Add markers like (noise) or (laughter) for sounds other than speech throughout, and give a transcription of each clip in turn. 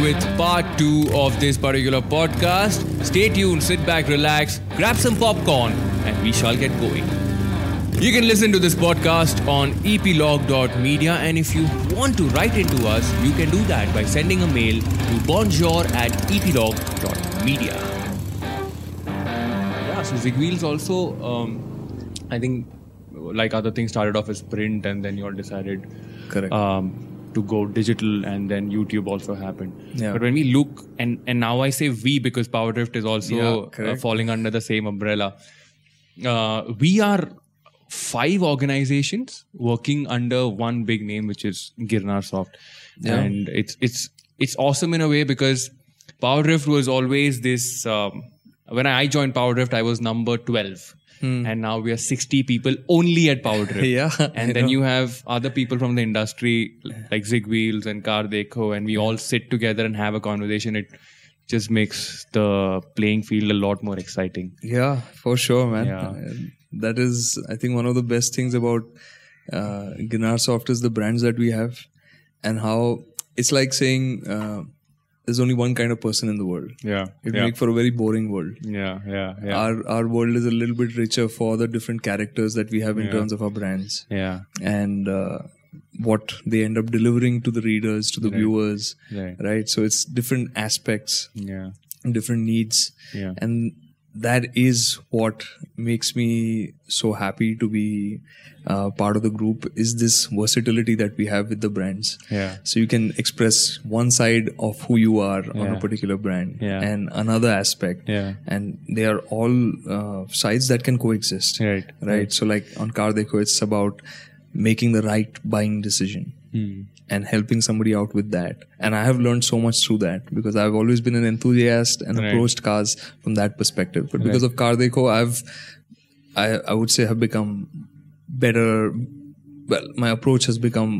with part two of this particular podcast. Stay tuned, sit back, relax, grab some popcorn, and we shall get going. You can listen to this podcast on eplog.media, and if you want to write into us, you can do that by sending a mail to bonjour at eplog.media. Yeah, so Zigwheels also, um, I think, like other things, started off as print, and then you all decided Correct. um, to go digital, and then YouTube also happened. Yeah. But when we look, and and now I say we because Powerdrift is also Yeah, uh, falling under the same umbrella. Uh, we are five organizations working under one big name, which is Girnar Soft, Yeah. and it's it's it's awesome in a way because Powerdrift was always this. Um, when I joined Powerdrift, I was number twelve. And now we are 60 people only at. Hmm. (laughs) Yeah, And I then know. you have other people from the industry like Zig Wheels and Car Dekho, and we all sit together and have a conversation. It just makes the playing field a lot more exciting. Yeah, for sure, man. Yeah. Uh, That is, I think, one of the best things about uh, Girnar Soft is the brands that we have, and how it's like saying uh, there's only one kind of person in the world. Yeah. It yeah. make for a very boring world. yeah. Yeah. Yeah. Our our world is a little bit richer for the different characters that we have in terms of our brands yeah. and uh, what they end up delivering to the readers, to the viewers, Right. right? So it's different aspects Yeah. different needs Yeah. and that is what makes me so happy to be uh, part of the group is this versatility that we have with the brands Yeah. so you can express one side of who you are on a particular brand Yeah. and another aspect Yeah. and they are all uh, sides that can coexist Right. right so like on car Dekho, it's about making the right buying decision Hmm. And helping somebody out with that. And I have learned so much through that because I've always been an enthusiast and Right. approached cars from that perspective. But because of Car Dekho, I've, I, I would say, have become better. Well, my approach has become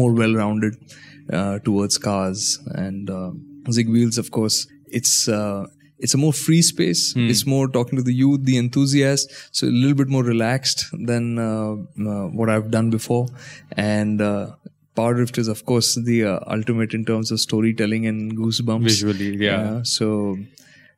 more well-rounded uh, towards cars and uh, Zig Wheels. Of course, it's. Uh, it's a more free space. It's more talking to the youth, the enthusiast. So a little bit more relaxed than uh, uh, what I've done before. And uh, Power Drift is, of course, the uh, ultimate in terms of storytelling and goosebumps. Visually, yeah. so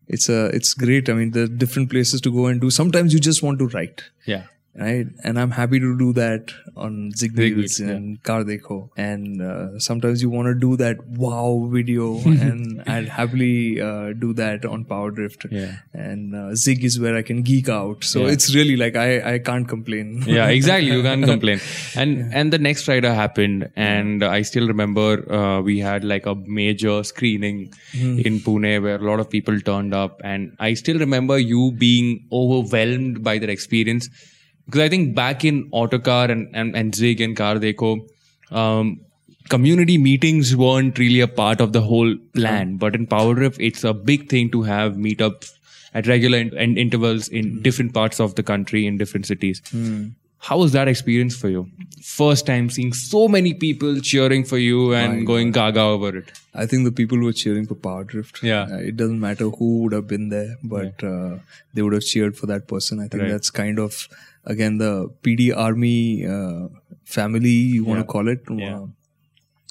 it's a it's great. I mean, there are different places to go and do. Sometimes you just want to write, Yeah. Right? And I'm happy to do that on Zig Zig Wheels Wheels, yeah. and Car Dekho. And uh, sometimes you want to do that wow video, (laughs) and I'd happily uh, do that on Power Drift. Yeah. And uh, Zig is where I can geek out. So Yeah. it's really like I I can't complain. yeah exactly you can't (laughs) complain and and the next rider happened and i still remember uh, we had like a major screening in pune where a lot of people turned up and i still remember you being overwhelmed by that experience because i think back in autocar and and, and zig and car dekho um community meetings weren't really a part of the whole plan but in power Drift, it's a big thing to have meetups at regular in- and intervals in different parts of the country in different cities how was that experience for you? First time seeing so many people cheering for you and going gaga over it. I think the people were cheering for Power Drift. Yeah. Uh, it doesn't matter who would have been there, but uh, they would have cheered for that person. I think Right. that's kind of, again, the PD Army uh, family, you want to call it. Yeah. Uh,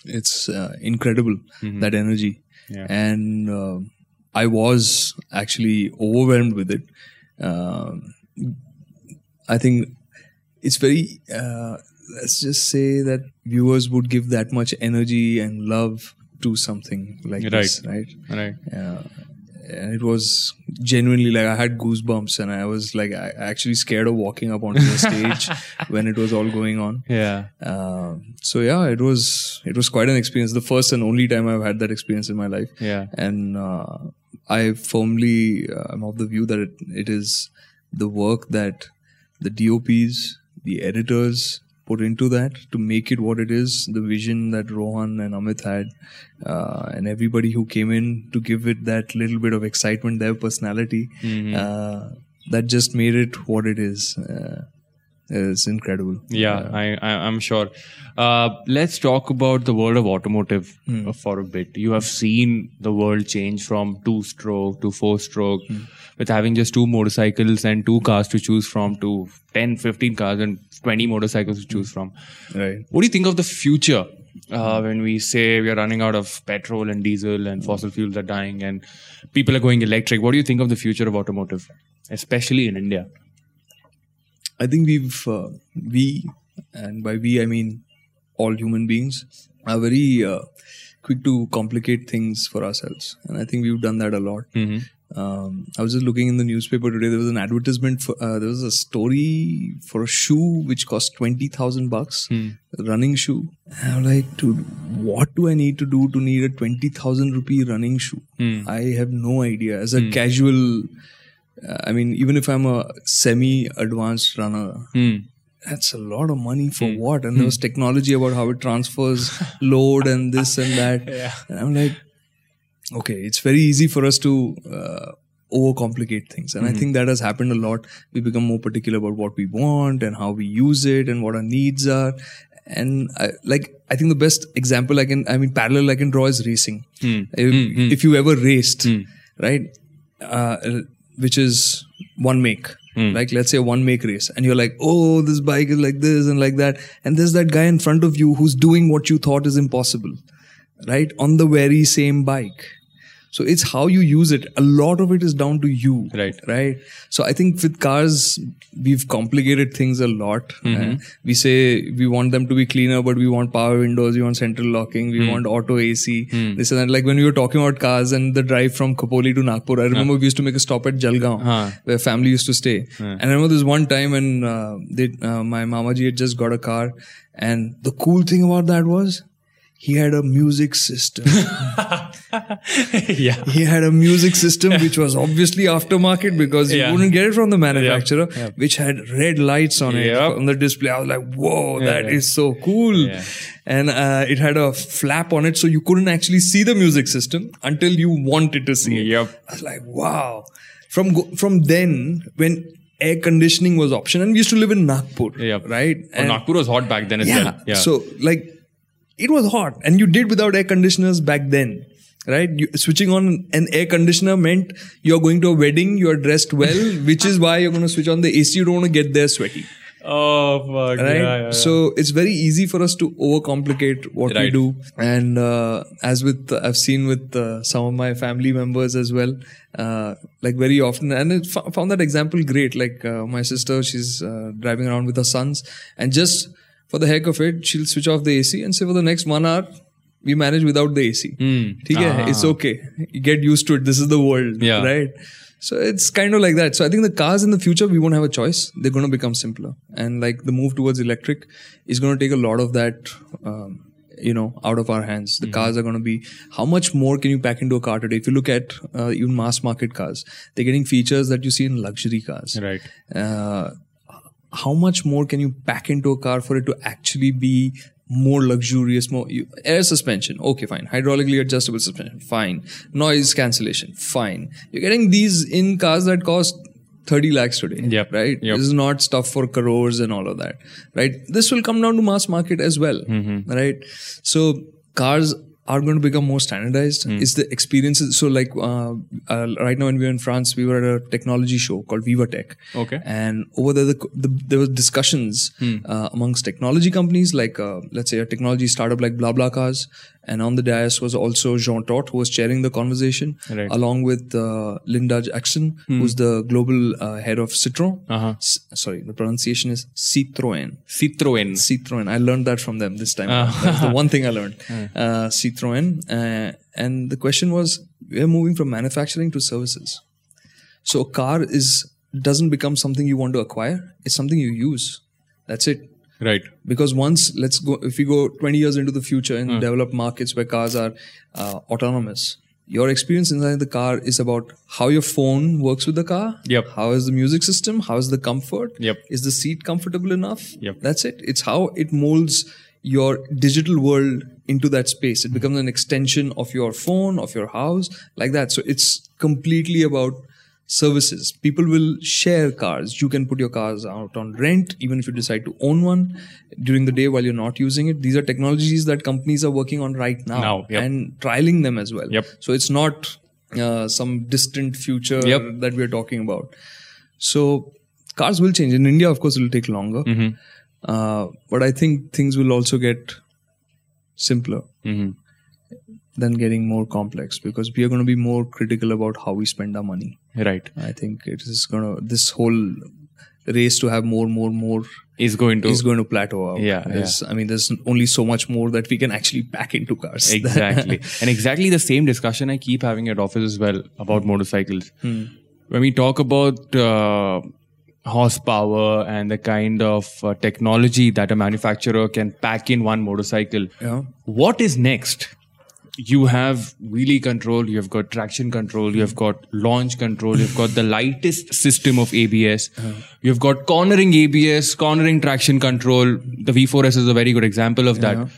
it's uh, incredible, that energy. Yeah. And uh, I was actually overwhelmed with it. Um I think it's very uh, let's just say that viewers would give that much energy and love to something like this right Right. yeah and it was genuinely like I had goosebumps and I was like I actually scared of walking up onto the stage (laughs) when it was all going on. Yeah. Um so yeah, it was it was quite an experience. The first and only time I've had that experience in my life. Yeah. And uh, I firmly uh, am of the view that it, it is the work that the DOPs, the editors put into that to make it what it is. The vision that Rohan and Amit had, uh, and everybody who came in to give it that little bit of excitement, their personality, uh, that just made it what it is. Uh, it's incredible. Yeah, I, I I'm sure. Uh, let's talk about the world of automotive Hmm. uh, for a bit. You have seen the world change from two stroke to four stroke, Hmm. with having just two motorcycles and two cars to choose from, to 10, 15 cars and 20 motorcycles to choose from. Right. What do you think of the future uh, when we say we are running out of petrol and diesel and fossil fuels are dying and people are going electric. What do you think of the future of automotive, especially in India? I think we've uh, we and by we I mean all human beings are very uh, quick to complicate things for ourselves, and I think we've done that a lot. Mm-hmm. Um, I was just looking in the newspaper today. There was an advertisement for uh, there was a story for a shoe which cost twenty thousand bucks, Hmm. running shoe. And I'm like, dude, what do I need to do to need a twenty thousand rupee running shoe? Hmm. I have no idea. As a casual, uh, I mean, even if I'm a semi-advanced runner, Hmm. that's a lot of money for hmm. what? And there was hmm. technology about how it transfers (laughs) load and this and that. And I'm like, okay, it's very easy for us to uh, overcomplicate things. And I mm-hmm. think that has happened a lot. We become more particular about what we want and how we use it and what our needs are. And I, like, I think the best example I can, I mean, parallel I can draw is racing. Hmm. If, if you ever raced, right? Uh, which is one make. Hmm. Like let's say a one make race, and you're like, oh, this bike is like this and like that, and there's that guy in front of you who's doing what you thought is impossible, right? On the very same bike. So it's how you use it. A lot of it is down to you, Right. Right. So I think with cars, we've complicated things a lot. Uh, we say we want them to be cleaner, but we want power windows, we want central locking, we want auto AC, this and that. Like when we were talking about cars and the drive from Khopoli to Nagpur, I remember we used to make a stop at Jalgaon, Huh. where family used to stay. And I remember this one time when uh, they, uh, my mamaji had just got a car, and the cool thing about that was he had a music system. (laughs) yeah. he had a music system which was obviously aftermarket because you Yeah. wouldn't get it from the manufacturer, which had red lights on it on the display. I was like, whoa, that is yeah. so cool. Yeah. And uh, it had a flap on it so you couldn't actually see the music system until you wanted to see it. Yep. I was like, wow. From go- from then, when air conditioning was option, and we used to live in Nagpur, Yep. right? Oh, Nagpur was hot back then as yeah. well. Yeah. So like it was hot and you did without air conditioners back then. Right? You, switching on an air conditioner meant you're going to a wedding, you're dressed well, (laughs) which is why you're going to switch on the AC. You don't want to get there sweaty. oh fuck. Right? Yeah, yeah. So it's very easy for us to overcomplicate what we do. And uh, as with, I've seen with uh, some of my family members as well, uh, like very often, and I f- found that example great. Like uh, my sister, she's uh, driving around with her sons, and just for the heck of it, she'll switch off the AC and say for the next one hour, we manage without the AC. Mm. Ah. It's okay. You get used to it. This is the world. Yeah. Right. So it's kind of like that. So I think the cars in the future, we won't have a choice. They're going to become simpler. And like the move towards electric is going to take a lot of that, um, you know, out of our hands. The mm. cars are going to be, how much more can you pack into a car today? If you look at uh, even mass market cars, they're getting features that you see in luxury cars. Right. Uh, how much more can you pack into a car for it to actually be more luxurious more you, air suspension? Okay fine. Hydraulically adjustable suspension? Fine. Noise cancellation? Fine. You're getting these in cars that cost 30 lakhs today Yep. right? Yep. this is not stuff for crores and all of that right? This will come down to mass market as well mm-hmm. right? So cars are going to become more standardized is the experiences. So like uh, uh, right now when we were in france we were at a technology show called viva tech. Okay. and over there the, the, there were discussions uh, amongst technology companies like uh, let's say a technology startup like BlaBlaCars and on the dais was also Jean Todt who was chairing the conversation Right. along with uh, Linda Jackson who's the global uh, head of Citroën Uh-huh. S- sorry the pronunciation is Citroën Citroen. Citroën. I learned that from them this time. That's the one thing I learned. (laughs) Uh, Citroën. Uh, and the question was, we're moving from manufacturing to services. So a car is doesn't become something you want to acquire. It's something you use. That's it. Right. Because once, let's go, if we go 20 years into the future in developed markets where cars are uh, autonomous, your experience inside the car is about how your phone works with the car. Yep. How is the music system? How is the comfort? Yep. Is the seat comfortable enough? Yep. That's it. It's how it molds your digital world into that space. It becomes an extension of your phone, of your house, like that. So it's completely about services. People will share cars. You can put your cars out on rent, even if you decide to own one during the day while you're not using it. These are technologies that companies are working on right now, Now, yep. and trialing them as well. Yep. So it's not uh, some distant future Yep. that we're talking about. So cars will change. In India, of course, it will take longer. Mm-hmm. Uh, but I think things will also get simpler hmm than getting more complex because we are going to be more critical about how we spend our money. Right. I think it is going to this whole race to have more, more, more Is going to is going to plateau out. Yeah, There's- I mean, there's only so much more that we can actually pack into cars. exactly (laughs) and exactly the same discussion i keep having at office as well about motorcycles when we talk about uh, horsepower and the kind of uh, technology that a manufacturer can pack in one motorcycle yeah. what is next you have wheelie control you've got traction control you've hmm. got launch control you've got the (laughs) lightest system of abs uh-huh. you've got cornering abs cornering traction control. The v4s is a very good example of that.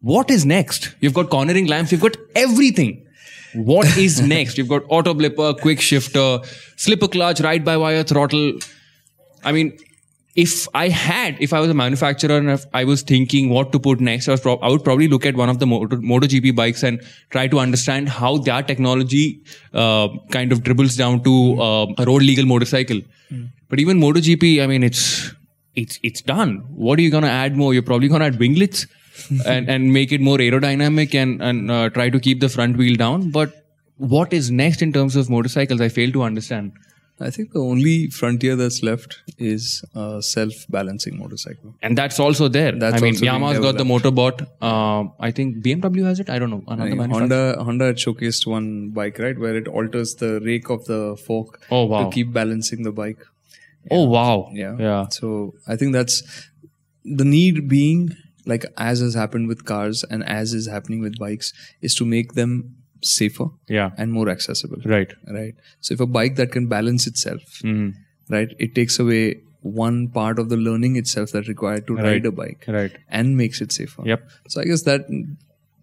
What is next? You've got cornering lamps you've got everything. What is (laughs) next? You've got auto blipper quick shifter slipper clutch ride by wire throttle. I mean, if I had, if I was a manufacturer and if I was thinking what to put next, I, was prob- I would probably look at one of the Moto, MotoGP bikes and try to understand how their technology uh, kind of dribbles down to uh, a road legal motorcycle. But even MotoGP, I mean, it's it's it's done. What are you gonna add more? You're probably gonna add winglets (laughs) and and make it more aerodynamic and and uh, try to keep the front wheel down. But what is next in terms of motorcycles? I fail to understand. I think the only frontier that's left is a self-balancing motorcycle. and that's also there. That's I mean, Yamaha's got the Motobot. Uh, I think BMW has it. I don't know. Another manufacturer. Honda Honda had showcased one bike, right, where it alters the rake of the fork Oh wow! to keep balancing the bike. oh wow! Yeah. yeah, So I think that's the need being like as has happened with cars and as is happening with bikes is to make them safer yeah. and more accessible. Right. Right. So if a bike that can balance itself, Mm. right, it takes away one part of the learning itself that required to Right. ride a bike Right. and makes it safer. Yep. So I guess that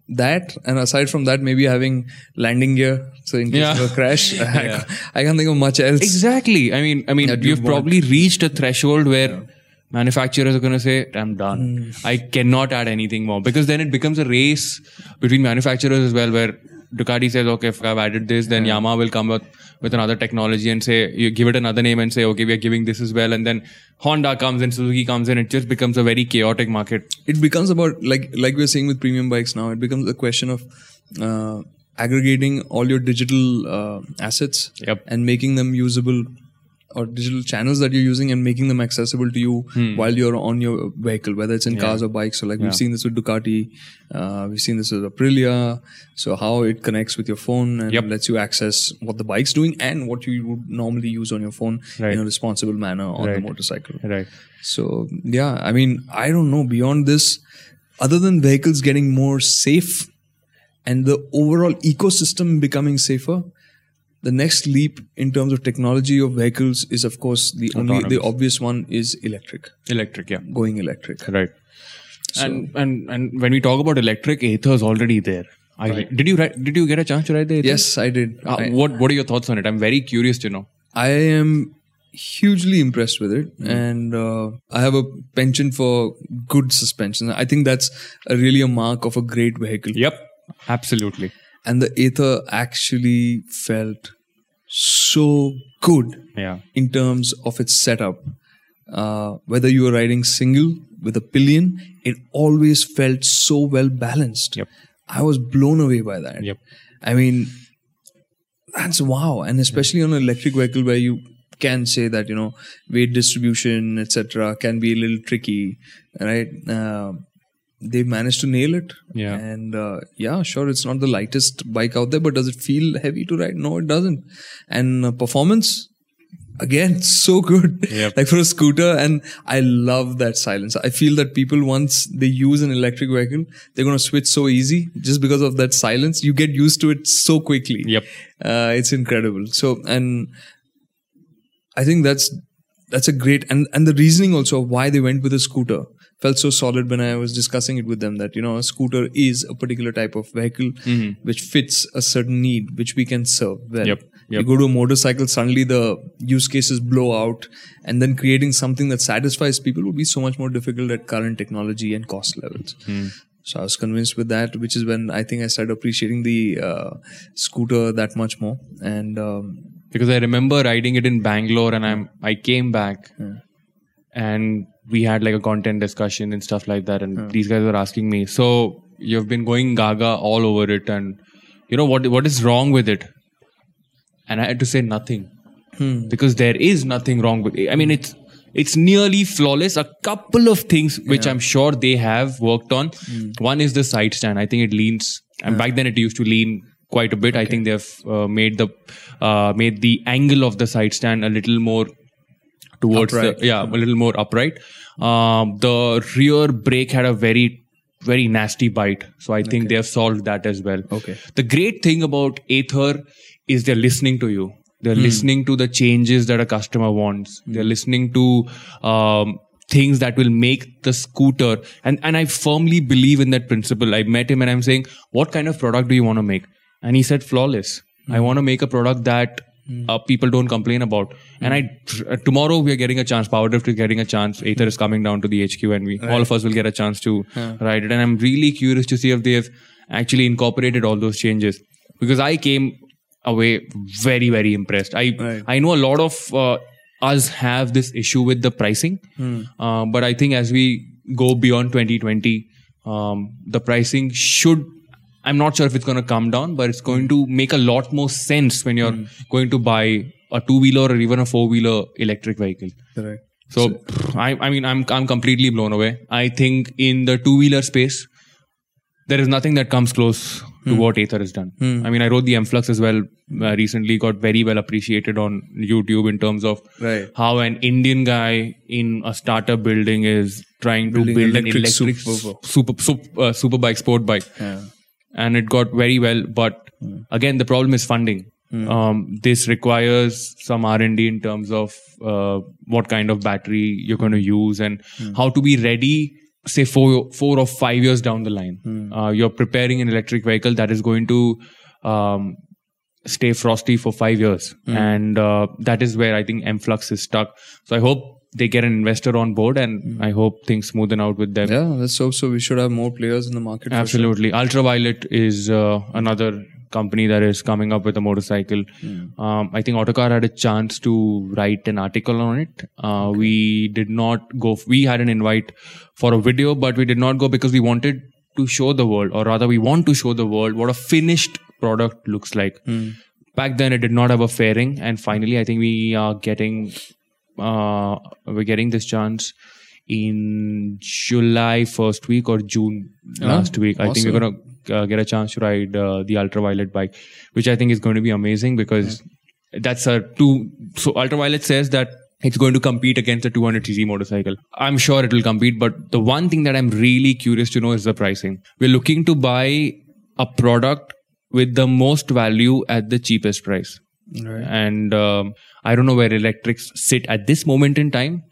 that and aside from that, maybe having landing gear so in case Yeah. of a crash, (laughs) I, I can't think of much else. Exactly. I mean, I mean, That you've want. probably reached a threshold where manufacturers are going to say, "I'm done. Hmm. I cannot add anything more," because then it becomes a race between manufacturers as well, where Ducati says, "Okay, if I've added this, then Yamaha will come up with another technology and say, you give it another name and say, okay, we are giving this as well," and then Honda comes and Suzuki comes in. It just becomes a very chaotic market. it becomes about like like we're seeing with premium bikes now it becomes a question of uh, aggregating all your digital uh, assets Yep. and making them usable or digital channels that you're using and making them accessible to you Hmm. while you're on your vehicle whether it's in cars or bikes so like we've seen this with ducati uh, we've seen this with aprilia so how it connects with your phone and Yep. lets you access what the bike's doing and what you would normally use on your phone Right. in a responsible manner on the motorcycle Right. so yeah, I mean, I don't know beyond this, other than vehicles getting more safe and the overall ecosystem becoming safer. The next leap in terms of technology of vehicles is, of course, the only the obvious one is electric, Electric. Yeah. going electric. Right. and and and when we talk about electric, Ather is already there. I, Did you ride, did you get a chance to ride the Ather? Yes, I did. Uh, I, what What are your thoughts on it? I'm very curious to know. I am hugely impressed with it, and uh, I have a penchant for good suspension. I think that's a, really a mark of a great vehicle. Yep. Absolutely. and the Ather actually felt so good Yeah. in terms of its setup. Uh, whether you were riding single with a pillion, it always felt so well balanced. Yep. I was blown away by that. Yep. I mean, that's wow, and especially on an electric vehicle where you can say that you know weight distribution, etc., can be a little tricky, right? Uh, they managed to nail it. Yeah. And uh, yeah, sure, it's not the lightest bike out there, but does it feel heavy to ride? No, it doesn't. And uh, performance, again, (laughs) so good. Yep. like for a scooter, and I love that silence. I feel that people once they use an electric vehicle, they're gonna switch so easy just because of that silence. You get used to it so quickly. Yep. Uh, it's incredible. So, and I think that's that's a great and and the reasoning also of why they went with a scooter felt so solid when I was discussing it with them that you know a scooter is a particular type of vehicle which fits a certain need which we can serve well. Yep. You go to a motorcycle, suddenly the use cases blow out, and then creating something that satisfies people would be so much more difficult at current technology and cost levels. So I was convinced with that, which is when I think I started appreciating the uh, scooter that much more. And um, because I remember riding it in Bangalore and I'm I came back and we had like a content discussion and stuff like that and these guys were asking me so you've been going gaga all over it and you know what what is wrong with it? And i had to say nothing. Because there is nothing wrong with it i mean it's it's nearly flawless a couple of things which i'm sure they have worked on. One is the side stand. I think it leans and back then it used to lean quite a bit. I think they've uh, made the uh, made the angle of the side stand a little more towards Upright. the yeah a little more upright um, the rear brake had a very very nasty bite so i think they have solved that as well Okay. the great thing about Ather is they're listening to you. They're listening to the changes that a customer wants. They're listening to um, things that will make the scooter. And and I firmly believe in that principle. I met him and I'm saying, what kind of product do you want to make? And he said, flawless. I want to make a product that uh, people don't complain about. And I uh, tomorrow we are getting a chance. Powerdrift is getting a chance. Ather is coming down to the HQ, and we all of us will get a chance to ride it. And I'm really curious to see if they have actually incorporated all those changes because I came away very very impressed. I Right. I know a lot of uh, us have this issue with the pricing, uh, but I think as we go beyond 2020, um, the pricing should. I'm not sure if it's going to come down, but it's going to make a lot more sense when you're going to buy a two wheeler or even a four wheeler electric vehicle. Correct. So, I, I mean, I'm I'm completely blown away. I think in the two wheeler space, there is nothing that comes close to what Ather has done. I mean, I wrote the Emflux as well uh, recently, got very well appreciated on YouTube in terms of Right. how an Indian guy in a startup building is trying to Building build an electric electric super- super super, uh, super bike, sport bike Yeah. And it got very well but again the problem is funding. Um, this requires some r&d in terms of uh, what kind of battery you're going to use and how to be ready say four, four or five years down the line. Uh, you're preparing an electric vehicle that is going to um, stay frosty for five years. And uh, that is where i think emflux is stuck. So i hope they get an investor on board and i hope things smoothen out with them Yeah, let's hope so. We should have more players in the market. for sure. Absolutely. Ultraviolette is uh, another company that is coming up with a motorcycle. Um, I think Autocar had a chance to write an article on it. Uh, We did not go, we had an invite for a video, but we did not go because we wanted to show the world, or rather, we want to show the world what a finished product looks like. Back then, it did not have a fairing, and finally, I think we are getting uh, we're getting this chance in July first week or June last week. I think we're gonna uh, get a chance to ride uh, the ultraviolette bike, which I think is going to be amazing because that's a two. So ultraviolette says that it's going to compete against a 200cc motorcycle. I'm sure it will compete, but the one thing that I'm really curious to know is the pricing. We're looking to buy a product with the most value at the cheapest price Right. and um, I don't know where electrics sit at this moment in time.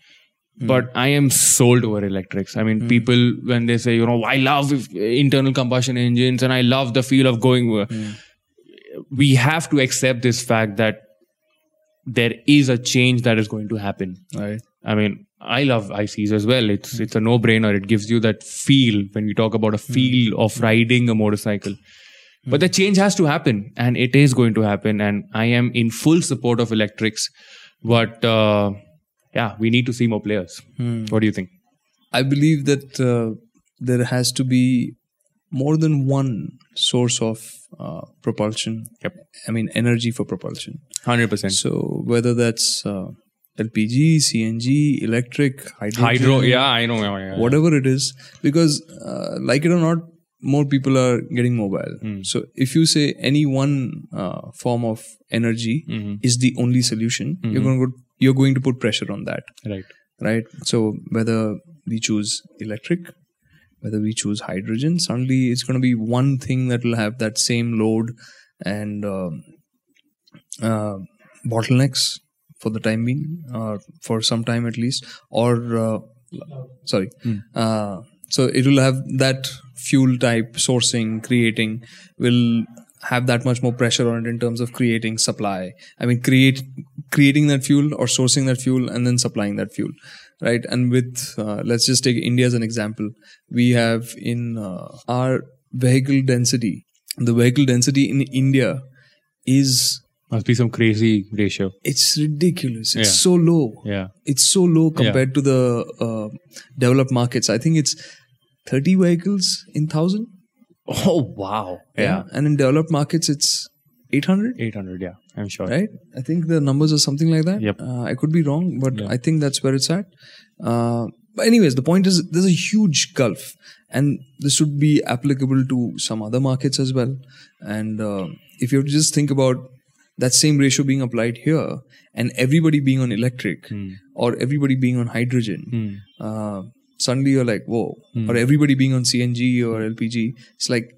Hmm. But I am sold over electrics. I mean, hmm. people when they say, you know, I love internal combustion engines and I love the feel of going. uh, We have to accept this fact that there is a change that is going to happen. Right. I mean, I love ICs as well. It's it's a no brainer. It gives you that feel when we talk about a feel of riding a motorcycle. But the change has to happen, and it is going to happen. And I am in full support of electrics. But uh, yeah, we need to see more players. What do you think? I believe that uh, there has to be more than one source of uh, propulsion. Yep. I mean, energy for propulsion. Hundred percent. So whether that's uh, LPG, CNG, electric, hydrogen, Hydro. Yeah, I know. yeah, yeah. whatever it is, because uh, like it or not, more people are getting mobile. So if you say any one uh, form of energy is the only solution, you're going to go, you're going to put pressure on that Right. right? So whether we choose electric, whether we choose hydrogen, suddenly it's going to be one thing that will have that same load and um, uh, bottlenecks for the time being, or for some time at least, or uh, sorry, uh, so it will have that fuel type sourcing, creating will have that much more pressure on it in terms of creating supply. I mean, create creating that fuel or sourcing that fuel and then supplying that fuel, right? And with uh, let's just take India as an example. We have in uh, our vehicle density, the vehicle density in India is Must be some crazy ratio. it's ridiculous. It's Yeah. so low Yeah. it's so low compared to the uh, developed markets. I think it's 30 vehicles in 1,000. Oh, wow. Yeah. and in developed markets it's 800 800. Yeah, I'm sure. right i think the numbers are something like that Yep. uh, i could be wrong but i think that's where it's at uh, but anyways the point is there's a huge gulf and this would be applicable to some other markets as well and uh, if you just think about that same ratio being applied here and everybody being on electric or everybody being on hydrogen uh, suddenly you're like whoa. Or everybody being on cng or lpg it's like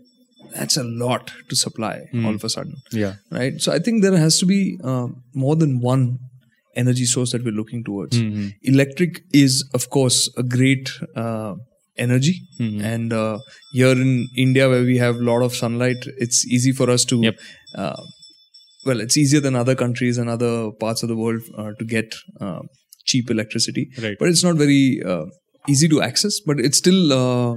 that's a lot to supply all of a sudden. Yeah. right? So i think there has to be uh, more than one energy source that we're looking towards. Electric is of course a great uh, energy. And uh, here in india where we have a lot of sunlight it's easy for us to Yep. uh, well it's easier than other countries and other parts of the world uh, to get uh, cheap electricity. Right. but it's not very uh, easy to access but it's still uh,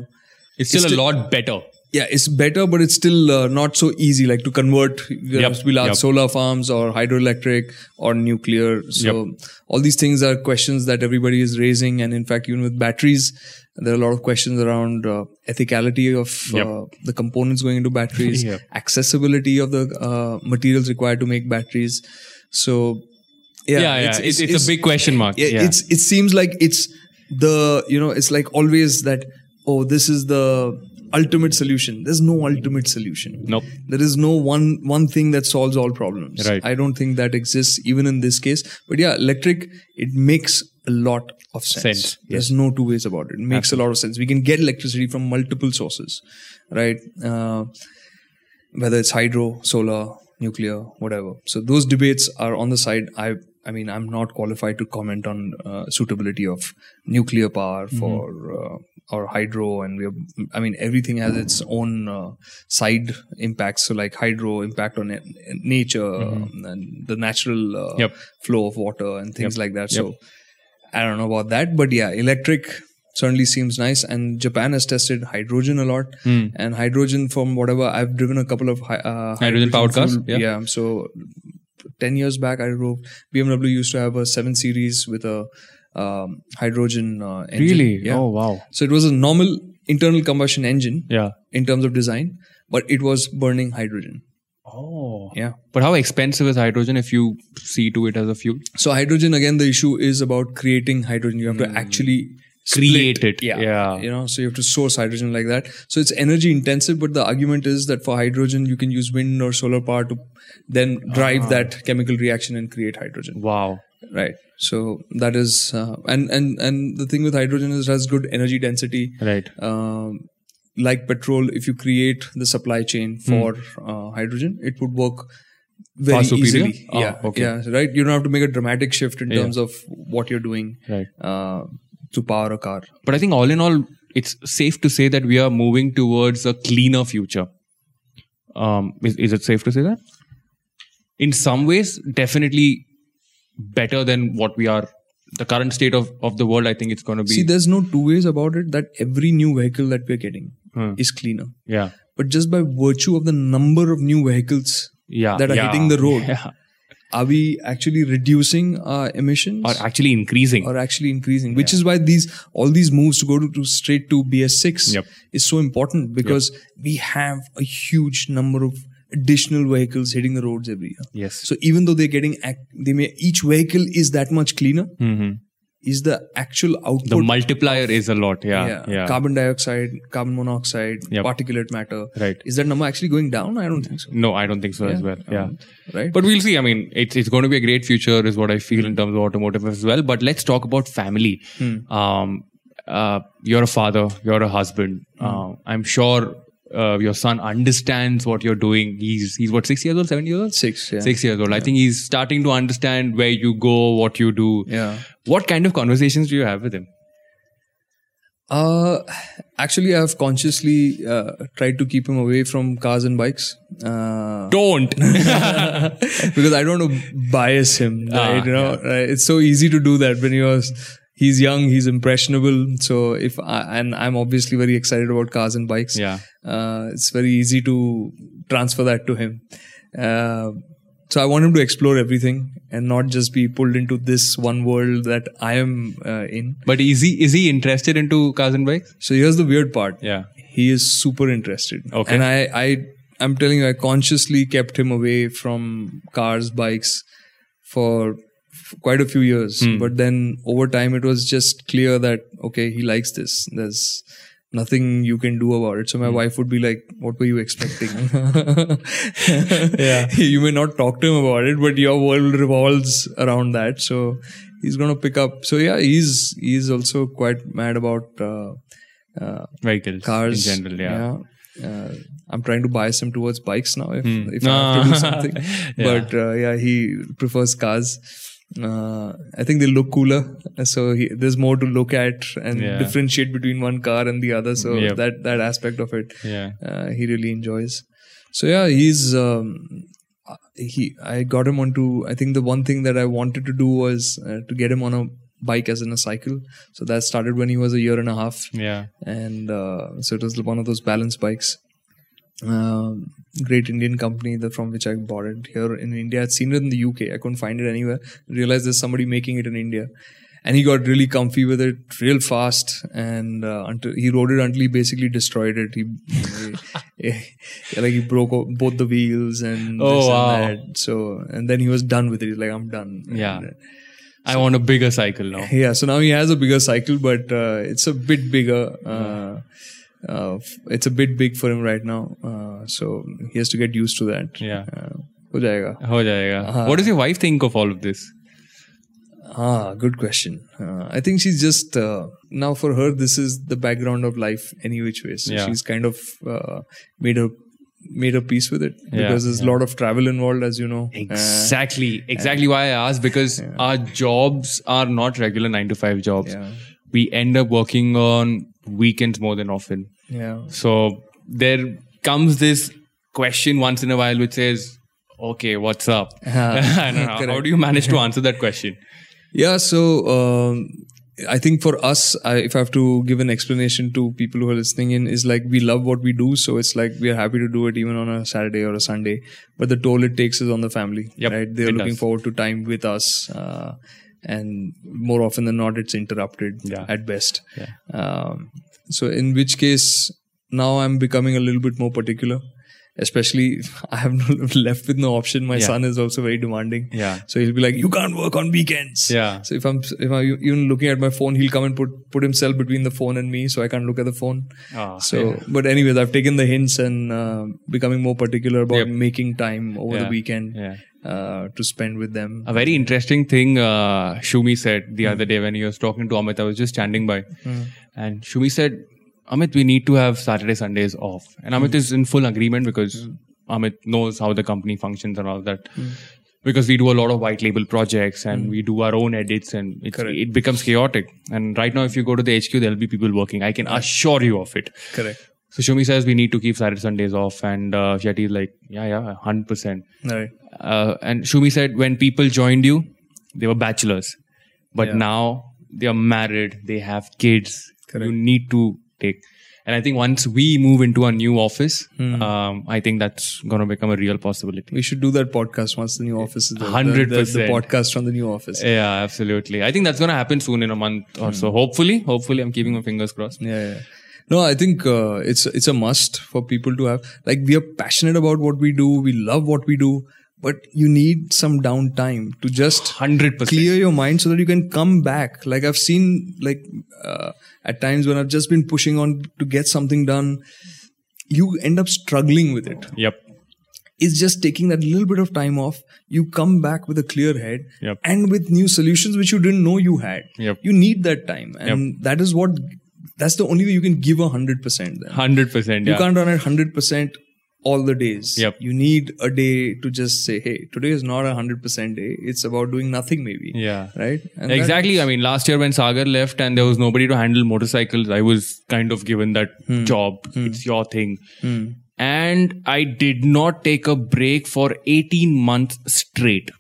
It's still It's a still- lot better. yeah, it's better, but it's still uh, not so easy. Like to convert, there Yep, has to be large yep. solar farms or hydroelectric or nuclear. So all these things are questions that everybody is raising. And in fact, even with batteries, there are a lot of questions around uh, ethicality of Yep. uh, the components going into batteries, (laughs) Yep. accessibility of the uh, materials required to make batteries. So yeah, Yeah, yeah. It's, it's, a big question mark. Yeah. it's it seems like it's the you know it's like always that oh this is the ultimate solution. There's no ultimate solution. Nope. there is no one one thing that solves all problems. Right. i don't think that exists even in this case. But yeah electric it makes a lot of sense, Sense, there's no two ways about it. It makes a lot of sense. We can get electricity from multiple sources right? Uh, whether it's hydro, solar, nuclear, whatever. So those debates are on the side. I I mean I'm not qualified to comment on uh, suitability of nuclear power for uh, or hydro, and we have, I mean everything has its own uh, side impacts. So like hydro impact on na- nature and the natural uh, Yep. flow of water and things like that. So I don't know about that, but yeah, electric certainly seems nice. And Japan has tested hydrogen a lot, and hydrogen from whatever I've driven a couple of hy- uh, Hydrogen powered cars, fuel- yeah. So ten years back, I drove BMW used to have a seven series with a um, hydrogen uh, engine. really? Yeah. Oh wow. So it was a normal internal combustion engine Yeah. in terms of design, but it was burning hydrogen. Oh. Yeah. But how expensive is hydrogen if you see to it as a fuel? So hydrogen again, the issue is about creating hydrogen. You have to actually split- Hmm. Create it. Yeah. Yeah. You know, so you have to source hydrogen like that. So it's energy intensive, but the argument is that for hydrogen, you can use wind or solar power to then drive Ah. that chemical reaction and create hydrogen. Wow. Right. So that is, uh, and and and the thing with hydrogen is it has good energy density. Right. Um, like petrol, if you create the supply chain for uh, hydrogen, it would work very Hmm. Easily. Oh, yeah, okay. yeah, right. You don't have to make a dramatic shift in Yeah. terms of what you're doing Right. uh, to power a car. But I think all in all, it's safe to say that we are moving towards a cleaner future. Um, is, is it safe to say that? In some ways, definitely better than what we are. The current state of, of the world, I think it's going to be. See, there's no two ways about it. That every new vehicle that we're getting Hmm. is cleaner, yeah. but just by virtue of the number of new vehicles Yeah. that are yeah, hitting the road, (laughs) Yeah. Are we actually reducing our emissions? Or actually increasing. or actually increasing which is why these all these moves to go to, to straight to bs6 Yep. is so important because we have a huge number of additional vehicles hitting the roads every year yes. so even though they're getting they may each vehicle is that much cleaner hmm is the actual output. The multiplier is a lot. Yeah. yeah, Yeah. carbon dioxide carbon monoxide Yep. particulate matter Right. is that number actually going down i don't think so No, I don't think so as well. Yeah. Um, right But we'll see. I mean, it's it's going to be a great future, is what I feel in terms of automotive as well. But let's talk about family. Um, uh, you're a father. You're a husband. Uh, I'm sure uh, your son understands what you're doing. He's he's what six years old, seven years old, six yeah six years old. I think he's starting to understand where you go, what you do. yeah What kind of conversations do you have with him? Uh, actually, I've consciously uh, tried to keep him away from cars and bikes uh, Don't. (laughs) because I don't want to bias him. Right? Ah, you know, right? it's so easy to do that when you're he's young, he's impressionable. So if I, and I'm obviously very excited about cars and bikes. yeah. Uh, it's very easy to transfer that to him. Uh, so I want him to explore everything and not just be pulled into this one world that I am uh, in. But is he is he interested into cars and bikes? So here's the weird part. Yeah. He is super interested. Okay. And I, I, I'm telling you, I consciously kept him away from cars, bikes for quite a few years. Hmm. But then over time, it was just clear that, okay, he likes this. There's nothing you can do about it. So my wife would be like, what were you expecting? (laughs) Yeah. (laughs) you may not talk to him about it, but your world revolves around that. So he's going to pick up. So yeah, he's, he's also quite mad about, uh, uh, Vehicles cars in general. Yeah. Uh, I'm trying to bias him towards bikes now if, Hmm. if I have to do (laughs) something. Yeah. But uh, yeah, he prefers cars. Uh, I think they look cooler, so he, there's more to look at and Yeah. differentiate between one car and the other. So Yep. that that aspect of it, Yeah. uh, he really enjoys. So yeah, he's um, he. I got him onto. I think the one thing that I wanted to do was uh, to get him on a bike as in a cycle. So that started when he was a year and a half Yeah. and uh, so it was one of those balance bikes. Um, great Indian company that from which I bought it here in India. I'd seen it in the UK. I couldn't find it anywhere. Realized there's somebody making it in India, and he got really comfy with it real fast. And uh, until he rode it until he basically destroyed it. He, he (laughs) like he broke both the wheels and Oh, this and wow. that. So and then he was done with it. He's like, I'm done. Yeah. And, uh, I want a bigger cycle now. (laughs) yeah, so now he has a bigger cycle, but uh, it's a bit bigger. Uh, uh, f- it's a bit big for him right now, uh, so he has to get used to that. Yeah. Uh, हो जाएगा. हो जाएगा. What does your wife think of all of this? Ah, good question. Uh, I think she's just uh, now for her. This is the background of life, any which way. So Yeah. she's kind of uh, made her made her peace with it Yeah, because there's a lot of travel involved, as you know. Uh, Exactly. Exactly why I asked because our jobs are not regular nine to five jobs. yeah, We end up working on weekends more than often. yeah. So there comes this question once in a while which says, okay, what's up? (laughs) I don't know. How do you manage to (laughs) answer that question? Yeah, so um, I think for us, I, if I have to give an explanation to people who are listening in, is like we love what we do, so it's like we are happy to do it even on a Saturday or a Sunday. But the toll it takes is on the family, Yep, right? They're looking does. forward to time with us, uh, and more often than not, it's interrupted Yeah. at best. Yeah. Um, so in which case, now I'm becoming a little bit more particular. Especially, (laughs) I have no, (laughs) left with no option. My Yeah. son is also very demanding. Yeah. So he'll be like, "You can't work on weekends." Yeah. So if I'm if I'm even looking at my phone, he'll come and put put himself between the phone and me, so I can't look at the phone. Ah, So, but anyways, I've taken the hints and uh, becoming more particular about Yep. making time over Yeah. the weekend Yeah. Uh, to spend with them. A very interesting thing uh, Shumi said the hmm. other day when he was talking to Amit. I was just standing by, hmm. and Shumi said, "Amit, we need to have Saturday Sundays off." And Amit hmm. is in full agreement because Amit knows how the company functions and all that. Because we do a lot of white label projects and we do our own edits and it's, it becomes chaotic. And right now, if you go to the HQ, there'll be people working. I can assure you of it. Correct. So Shumi says we need to keep Saturday Sundays off, and uh, Shetty is like, yeah, yeah, hundred percent. Right. Uh, and Shumi said when people joined you, they were bachelors, but Yeah. now they are married, they have kids. Correct. You need to take. And I think once we move into a new office, Hmm. um, I think that's going to become a real possibility. We should do that podcast once the new office is there. The- 100%. The, the podcast from the new office. Yeah, absolutely. I think that's going to happen soon in a month or Hmm. so. Hopefully, hopefully, I'm keeping my fingers crossed. Yeah, yeah. No, I think uh, it's it's a must for people to have. Like we are passionate about what we do, we love what we do, but you need some downtime to just Hundred percent. clear your mind so that you can come back. Like I've seen, like uh, at times when I've just been pushing on to get something done, you end up struggling with it. Yep. It's just taking that little bit of time off. You come back with a clear head Yep. and with new solutions which you didn't know you had. Yep. You need that time, and that is what. That's the only way you can give a hundred percent. Then Hundred percent. you Yeah. can't run at hundred percent all the days. Yep. You need a day to just say, "Hey, today is not a hundred percent day. It's about doing nothing, maybe." Yeah. Right. And exactly. I mean, last year when Sagar left and there was nobody to handle motorcycles, I was kind of given that Hmm. job. It's your thing. And I did not take a break for 18 months straight,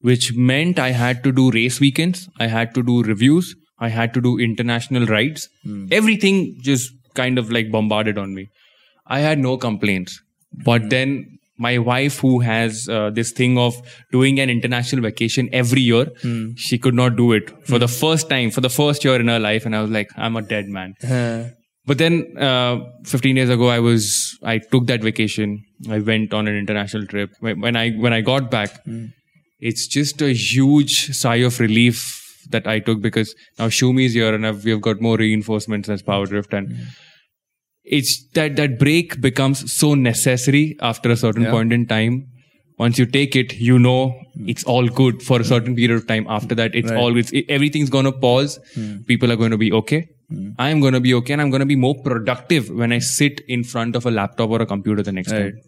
which meant I had to do race weekends. I had to do reviews. I had to do international rides. Hmm. Everything just kind of like bombarded on me. I had no complaints. Hmm. But then my wife who has uh, this thing of doing an international vacation every year she could not do it for the first time for the first year in her life. And i was like i'm a dead man. Uh, but then uh, 15 years ago i was i took that vacation. I went on an international trip. When i when i got back it's just a huge sigh of relief that i took because now shumi is here and I've, we've got more reinforcements as power drift and it's that that break becomes so necessary after a certain Yeah. point in time. Once you take it you know hmm. it's all good for a certain period of time. After that it's Right. all it's, it- everything's going to pause hmm. people are going to be okay. Hmm. I am going to be okay and i'm going to be more productive when i sit in front of a laptop or a computer the next Right. time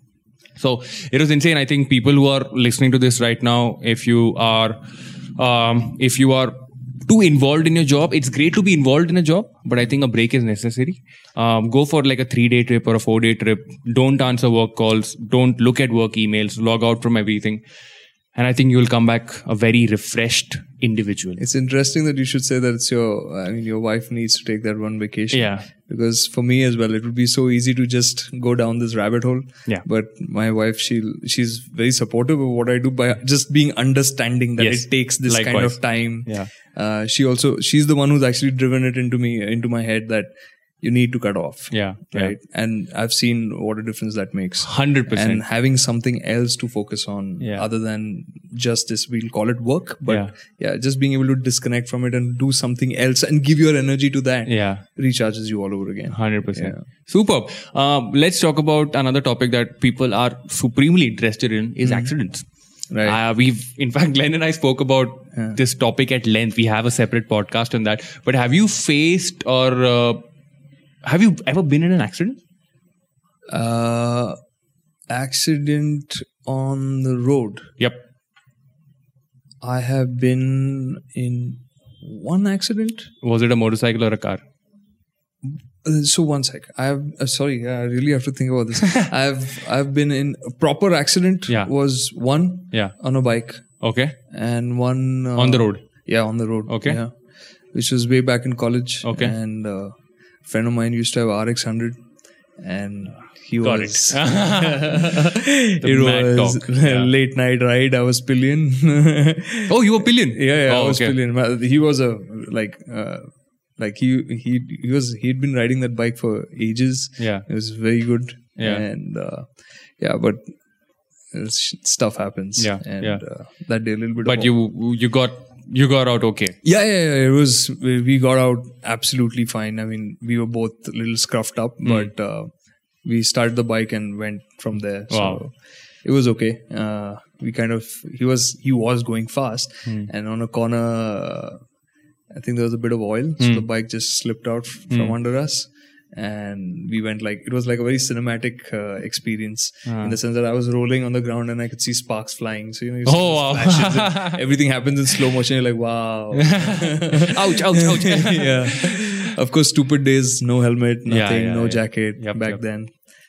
so it was insane. I think people who are listening to this right now if you are um, if you are too involved in your job it's great to be involved in a job but i think a break is necessary. Um, go for like a three day trip or a four day trip. Don't answer work calls. Don't look at work emails. Log out from everything and i think you'll come back a very refreshed individual it's interesting that you should say that it's your. I mean, your wife needs to take that one vacation. Yeah. Because for me as well, it would be so easy to just go down this rabbit hole. Yeah. But my wife, she she's very supportive of what I do by just being understanding that Yes. it takes this kind of time. Yeah. Uh, she also she's the one who's actually driven it into me into my head that you need to cut off. yeah Right. And I've seen what a difference that makes. 100% And having something else to focus on Yeah. other than just this, we'll call it work. But Yeah. yeah. just being able to disconnect from it and do something else and give your energy to that yeah recharges you all over again. 100% Yeah. superb um, let's talk about another topic that people are supremely interested in is accidents Right. Uh, we've, in fact, (laughs) Glenn and I spoke about this topic at length. We have a separate podcast on that. But have you faced or uh, have you ever been in an accident? Uh, accident on the road. Yep. I have been in one accident. Was it a motorcycle or a car? Uh, so one sec. I have uh, sorry. I really have to think about this. (laughs) I've I've been in a proper accident. Yeah. Was one Yeah. on a bike Okay. and one uh, On the road. Yeah, on the road. Okay. Yeah. Which was way back in college. Okay. And uh, friend of mine used to have RX hundred, and he Got was. it. (laughs) it was. (laughs) Yeah. late night ride. I was pillion. (laughs) Oh, you were pillion? Yeah, yeah, Oh, I was okay. pillion. He was a like, uh, like he he he was he'd been riding that bike for ages. Yeah. it was very good. Yeah. and uh, yeah, but uh, sh- stuff happens. Yeah, and yeah. Uh, that day a little bit. But you you got you got out okay. yeah, yeah, yeah, it was. We got out absolutely fine. I mean, we were both a little scruffed up, Hmm. but uh, we started the bike and went from there. Wow. So it was okay. Uh, we kind of he was he was going fast, Hmm. and on a corner, uh, I think there was a bit of oil, so Hmm. the bike just slipped out f- from under us. And we went like it was like a very cinematic uh, experience Ah. in the sense that I was rolling on the ground and I could see sparks flying. So you know, you Oh, wow. (laughs) everything happens in slow motion. You're like, wow. (laughs) ouch, ouch, ouch. (laughs) yeah. Of course, stupid days, no helmet, Yeah, nothing, yeah, no yeah. jacket Yep, back yep. then.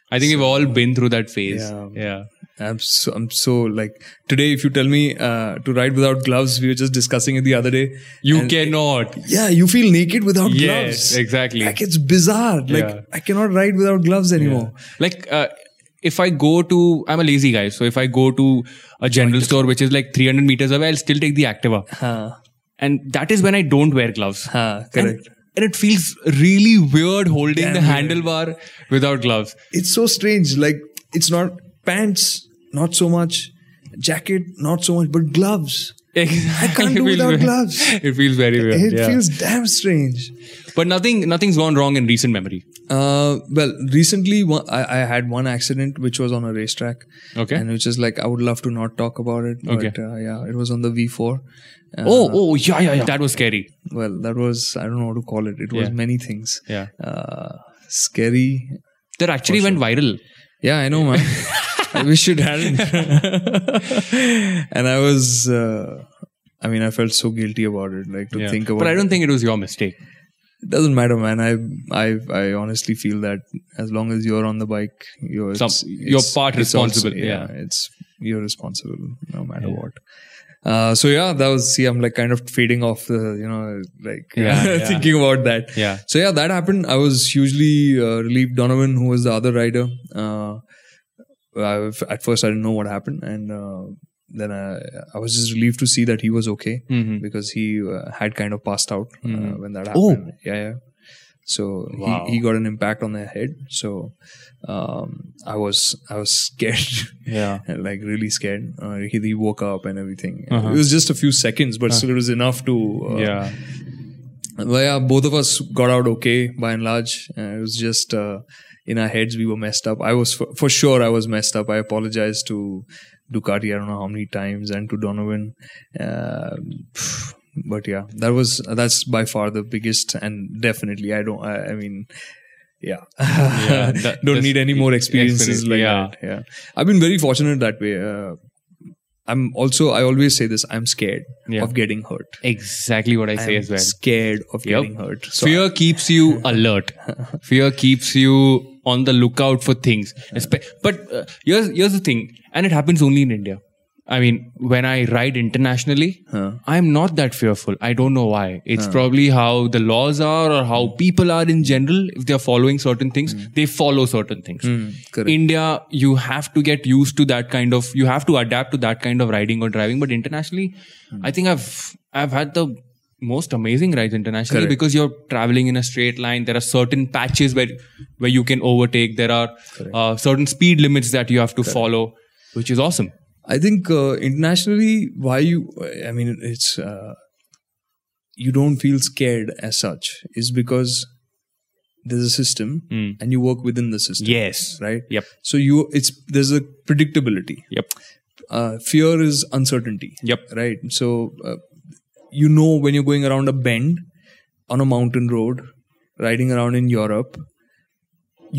I think we've all been through that phase. Yeah. Yeah. I'm so, I'm so like today. If you tell me uh, to ride without gloves, we were just discussing it the other day. You cannot. Yeah, you feel naked without Yes, gloves. exactly. Like it's bizarre. Like Yeah. I cannot ride without gloves anymore. Like, uh, if I go to, I'm a lazy guy. So if I go to a general store, which is like 300 meters away, I'll still take the Activa. Huh. And that is when I don't wear gloves. Huh, And, correct. and it feels really weird holding Damn the weird. handlebar without gloves. It's so strange. Like it's not pants, not so much. Jacket, not so much, but gloves. I can't (laughs) do without gloves. (laughs) It feels very weird. It yeah. feels damn strange. but nothing, nothing's gone wrong in recent memory. Uh, well, recently one, I, I had one accident which was on a racetrack, Okay. and which is like I would love to not talk about it. But, Okay. uh, yeah, it was on the V4. Uh, oh, oh, yeah, yeah, yeah. That was scary. well, that was I don't know what to call it. It was Yeah. many things. Yeah. Uh, scary. That actually went viral. Yeah, I know, man. (laughs) (laughs) I wish it hadn't. (laughs) and I was. Uh, I mean, I felt so guilty about it. Like to Yeah. think about. But I don't think it was your mistake. It doesn't matter, man. I I I honestly feel that as long as you're on the bike, you're Some- it's- you're part it's also- responsible, yeah. it's you're responsible no matter what. Uh, so yeah, that was see, I'm like kind of fading off the you know like Yeah, (laughs) yeah. thinking about that. Yeah. So yeah, that happened. I was hugely uh, relieved. Donovan, who was the other rider, uh, I, at first I didn't know what happened, and uh, then I, I was just relieved to see that he was okay Mhm. because he uh, had kind of passed out uh, Mhm. when that Oh. happened. Yeah, yeah. So Wow. he, he got an impact on the head. So um, I was I was scared, (laughs) Yeah. like really scared. Uh, he, he woke up and everything. Uh-huh. It was just a few seconds, but still it was enough to. Uh, yeah. well, yeah, both of us got out okay by and large. Uh, it was just uh, in our heads we were messed up. I was for, for sure I was messed up. I apologized to Ducati. I don't know how many times and to Donovan. Uh, but yeah, that was that's by far the biggest and definitely I don't. I, I mean. Yeah, Yeah, (laughs) that- don't need any more experiences experience, like yeah. that. Yeah, I've been very fortunate that way. Uh, I'm also I always say this. I'm scared Yeah. of getting hurt. Exactly what I say I'm as well. Scared of Yep. getting hurt. So Fear keeps you (laughs) alert. Fear keeps you on the lookout for things. But uh, here's here's the thing, and it happens only in India. I mean, when I ride internationally, Huh. I'm not that fearful. I don't know why. It's probably how the laws are or how people are in general. If they're following certain things, they follow certain things. Correct. India, you have to get used to that kind of, you have to adapt to that kind of riding or driving. But internationally, Hmm. I think I've, I've had the most amazing rides internationally Correct. because you're traveling in a straight line. There are certain patches where, where you can overtake. There are uh, certain speed limits that you have to follow, which is awesome. I think uh, internationally, why you, I mean, it's, uh, you don't feel scared as such is because there's a system Mm. and you work within the system. Yes. Right. Yep. So you, it's, there's a predictability. Yep. Uh, fear is uncertainty. Yep. Right. So, uh, you know, when you're going around a bend on a mountain road, riding around in Europe,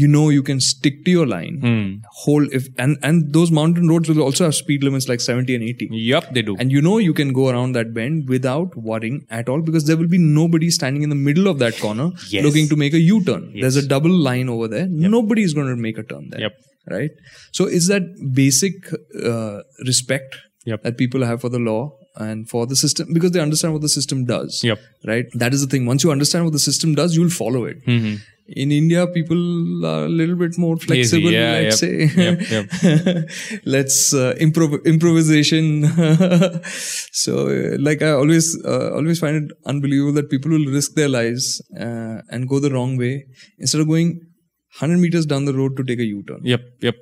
you know you can stick to your line. Mm. Hold if and and those mountain roads will also have speed limits like 70 and 80 Yep, they do. and you know you can go around that bend without worrying at all because there will be nobody standing in the middle of that corner Yes. looking to make a u-turn there's a double line over there nobody is going to make a turn there Yep. right so it's that basic uh, respect Yep. that people have for the law and for the system because they understand what the system does Yep. right that is the thing once you understand what the system does you'll follow it Mhm. in India, people are a little bit more flexible. yeah, let's yep, say, yep, (laughs) let's uh, improv improvisation. (laughs) so, uh, like I always uh, always find it unbelievable that people will risk their lives uh, and go the wrong way instead of going 100 meters down the road to take a U-turn. Yep. Yep.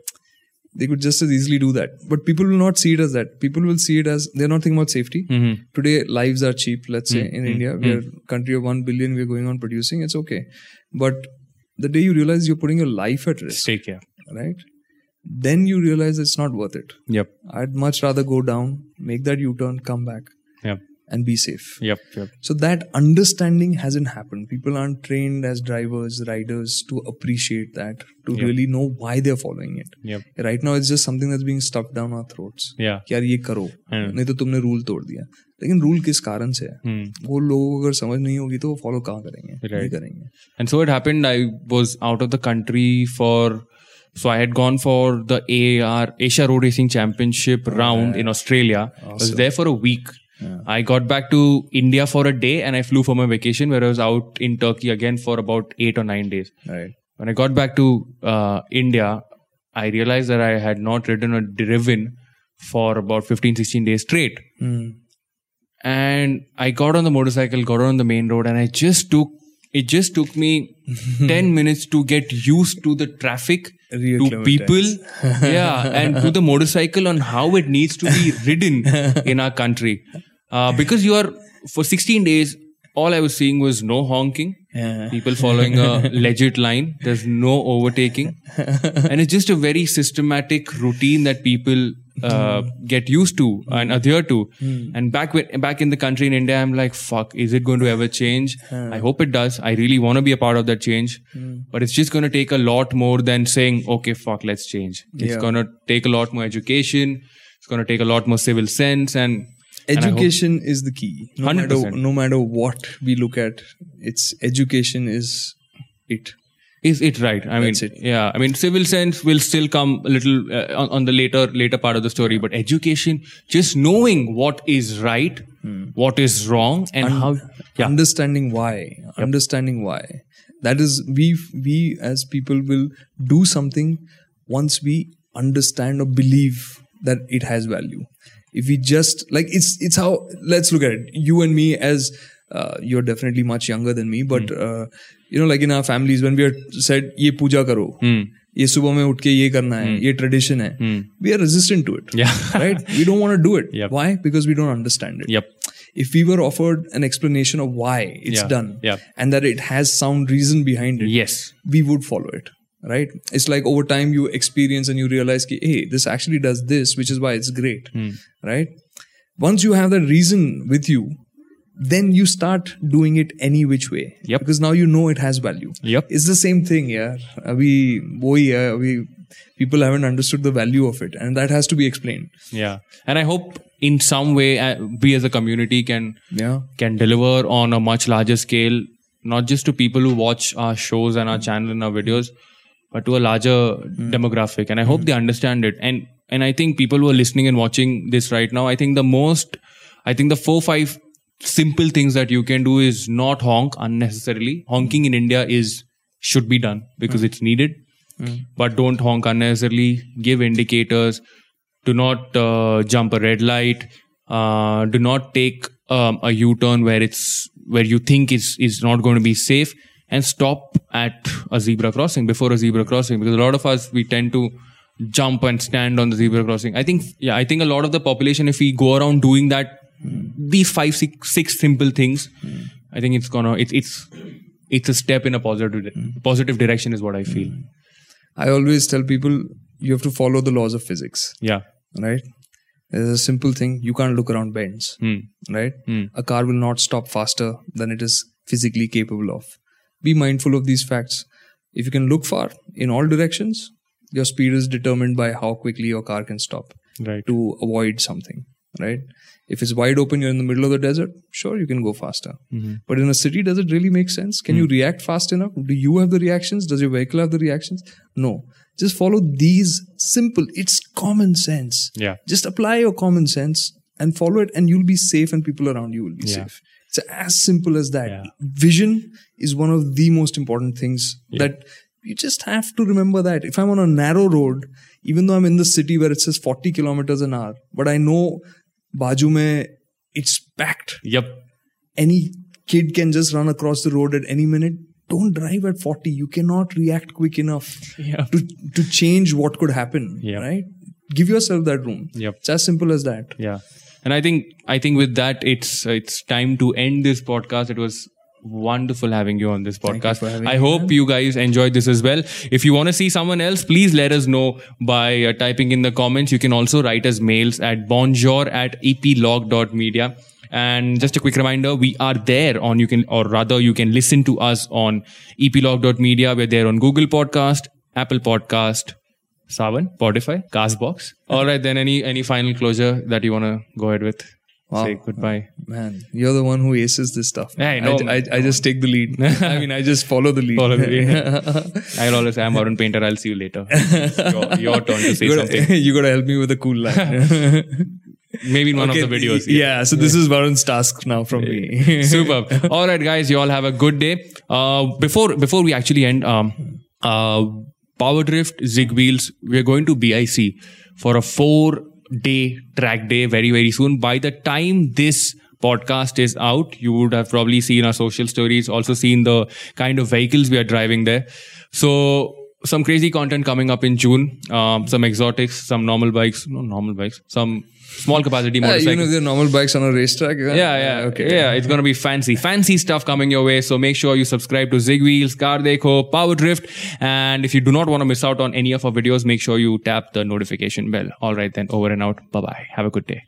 They could just as easily do that, but people will not see it as that. People will see it as they're not thinking about safety. Mhm. Today, lives are cheap. Let's say Hmm, in India, we are a country of one billion. We're going on producing. It's okay, but the day you realize you're putting your life at risk, Take care. right? Then you realize it's not worth it. Yep. I'd much rather go down, make that U-turn, come back, Yep and be safe. Yep. Yep. So that understanding hasn't happened. People aren't trained as drivers, riders to appreciate that, to Yep. really know why they're following it. Yep. Right now, it's just something that's being stuffed down our throats. Yeah. कि यार ये करो Hmm. नहीं तो तुमने rule तोड़ दिया लेकिन रूल किस कारण से है Hmm. वो लोगों को अगर समझ नहीं होगी तो वो फॉलो कहाँ करेंगे नहीं Right. करेंगे And so it happened. I was out of the country for. So I had gone for the AAR Asia Road Racing Championship round in Australia. I was there for a week. I got back to India for a day and I flew for my vacation where I was out in Turkey again for about eight or nine days. right When I got back to uh, India, I realized that I had not ridden or driven for about 15, 16 days straight. Hmm. And I got on the motorcycle, got on the main road, and I just took it just took me (laughs) 10 minutes to get used to the traffic, Real to people, (laughs) yeah, and to the motorcycle on how it needs to be ridden (laughs) in our country. Uh, because you are, for 16 days, all I was seeing was no honking, Yeah. people following a (laughs) legit line. There's no overtaking. and it's just a very systematic routine that people uh, get used to and adhere to. And back when, back in the country in India, I'm like, fuck, is it going to ever change? I hope it does. I really want to be a part of that change. But it's just going to take a lot more than saying, okay, fuck, let's change. It's Yeah. going to take a lot more education. It's going to take a lot more civil sense and and I hope- education is the key no matter 100%. no matter what we look at it's education is it Is it right? I mean, yeah. I mean, civil sense will still come a little uh, on, on the later later part of the story, but education, just knowing what is right, what is wrong, and how. Yeah. understanding why understanding why that is we we as people will do something once we understand or believe that it has value If we just like it's it's how let's look at it. You and me as uh, you're definitely much younger than me, but uh, you know, like in our families, when we are said, "ये पूजा करो," ये सुबह में उठ के ये करना है, ये tradition है, we are resistant to it. Yeah. (laughs) right? We don't want to do it. Yep. Why? Because we don't understand it. Yep. If we were offered an explanation of why it's Yeah. done Yep. and that it has sound reason behind it, Yes. we would follow it right it's like over time you experience and you realize ki, hey this actually does this which is why it's great Hmm. right once you have that reason with you then you start doing it any which way Yep. because now you know it has value Yep. it's the same thing yeah we boy yeah we people haven't understood the value of it and that has to be explained Yeah. And I hope in some way uh, we as a community can yeah can deliver on a much larger scale, not just to people who watch our shows and our channel and our videos, but to a larger demographic. And I hope they understand it. And and I think people who are listening and watching this right now, I think the most, I think the four five simple things that you can do is not honk unnecessarily. Honking in India is should be done because it's needed, but don't honk unnecessarily. Give indicators do not uh, jump a red light uh, do not take um, a u-turn where it's where you think is is not going to be safe and stop at a zebra crossing before a zebra crossing because a lot of us we tend to jump and stand on the zebra crossing i think yeah i think a lot of the population if we go around doing that these five six six simple things i think it's gonna it's it's it's a step in a positive positive direction is what i feel i always tell people you have to follow the laws of physics yeah right? There's a simple thing you can't look around bends, Hmm. right? Hmm. A car will not stop faster than it is physically capable of. Be mindful of these facts. If you can look far in all directions, your speed is determined by how quickly your car can stop right to avoid something, right? If it's wide open, you're in the middle of the desert, sure, you can go faster. Mm-hmm. But in a city, does it really make sense? Can you mm. react fast enough? Do you have the reactions? Does your vehicle have the reactions? No. Just follow these simple, it's common sense. yeah Just apply your common sense and follow it, and you'll be safe, and people around you will be Yeah. safe. It's as simple as that. Yeah. Vision is one of the most important things that you just have to remember that. If I'm on a narrow road, even though I'm in the city where it says 40 kilometers an hour, but I know Baju mein it's packed. yep Any kid can just run across the road at any minute. Don't drive at 40. You cannot react quick enough yeah to, to change what could happen. Yeah. Right? Give yourself that room. Yep. It's as simple as that. yeah and i think i think with that it's it's time to end this podcast. It was wonderful having you on this podcast. i hope you guys enjoyed this as well. If you want to see someone else please let us know by uh, typing in the comments. You can also write us mails at bonjour at eplog.media and just a quick reminder we are there on you can or rather you can listen to us on eplog.media we're there on google podcast apple podcast Saavn, Spotify, Castbox. All right, then any any final closure that you want to go ahead with? Say goodbye. Man, you're the one who aces this stuff. Yeah, I know, I. I, I just take the lead. (laughs) I mean, I just follow the lead. Follow the lead. (laughs) I'll always say I'm Arun Painter. I'll see you later. (laughs) your, your turn to say you, something. gotta, you gotta help me with a cool line. Maybe in one of the videos. Yeah, so this is Varun's task now from me. Superb. All right, guys, you all have a good day. Uh, before before we actually end, um, uh, Power Drift Zig Wheels, we're going to BIC for a four day track day very very soon. By the time this podcast is out, you would have probably seen our social stories, also seen the kind of vehicles we are driving there. So some crazy content coming up in June. Um, some exotics, some normal bikes, no normal bikes, some small capacity Yeah, motorcycles. you know, the normal bikes on a racetrack. Yeah, Yeah, yeah, Okay. yeah. It's gonna be fancy, fancy stuff coming your way. So make sure you subscribe to Zig Wheels, Car Dekho, Power Drift, and if you do not want to miss out on any of our videos, make sure you tap the notification bell. All right, then over and out. Bye bye. Have a good day.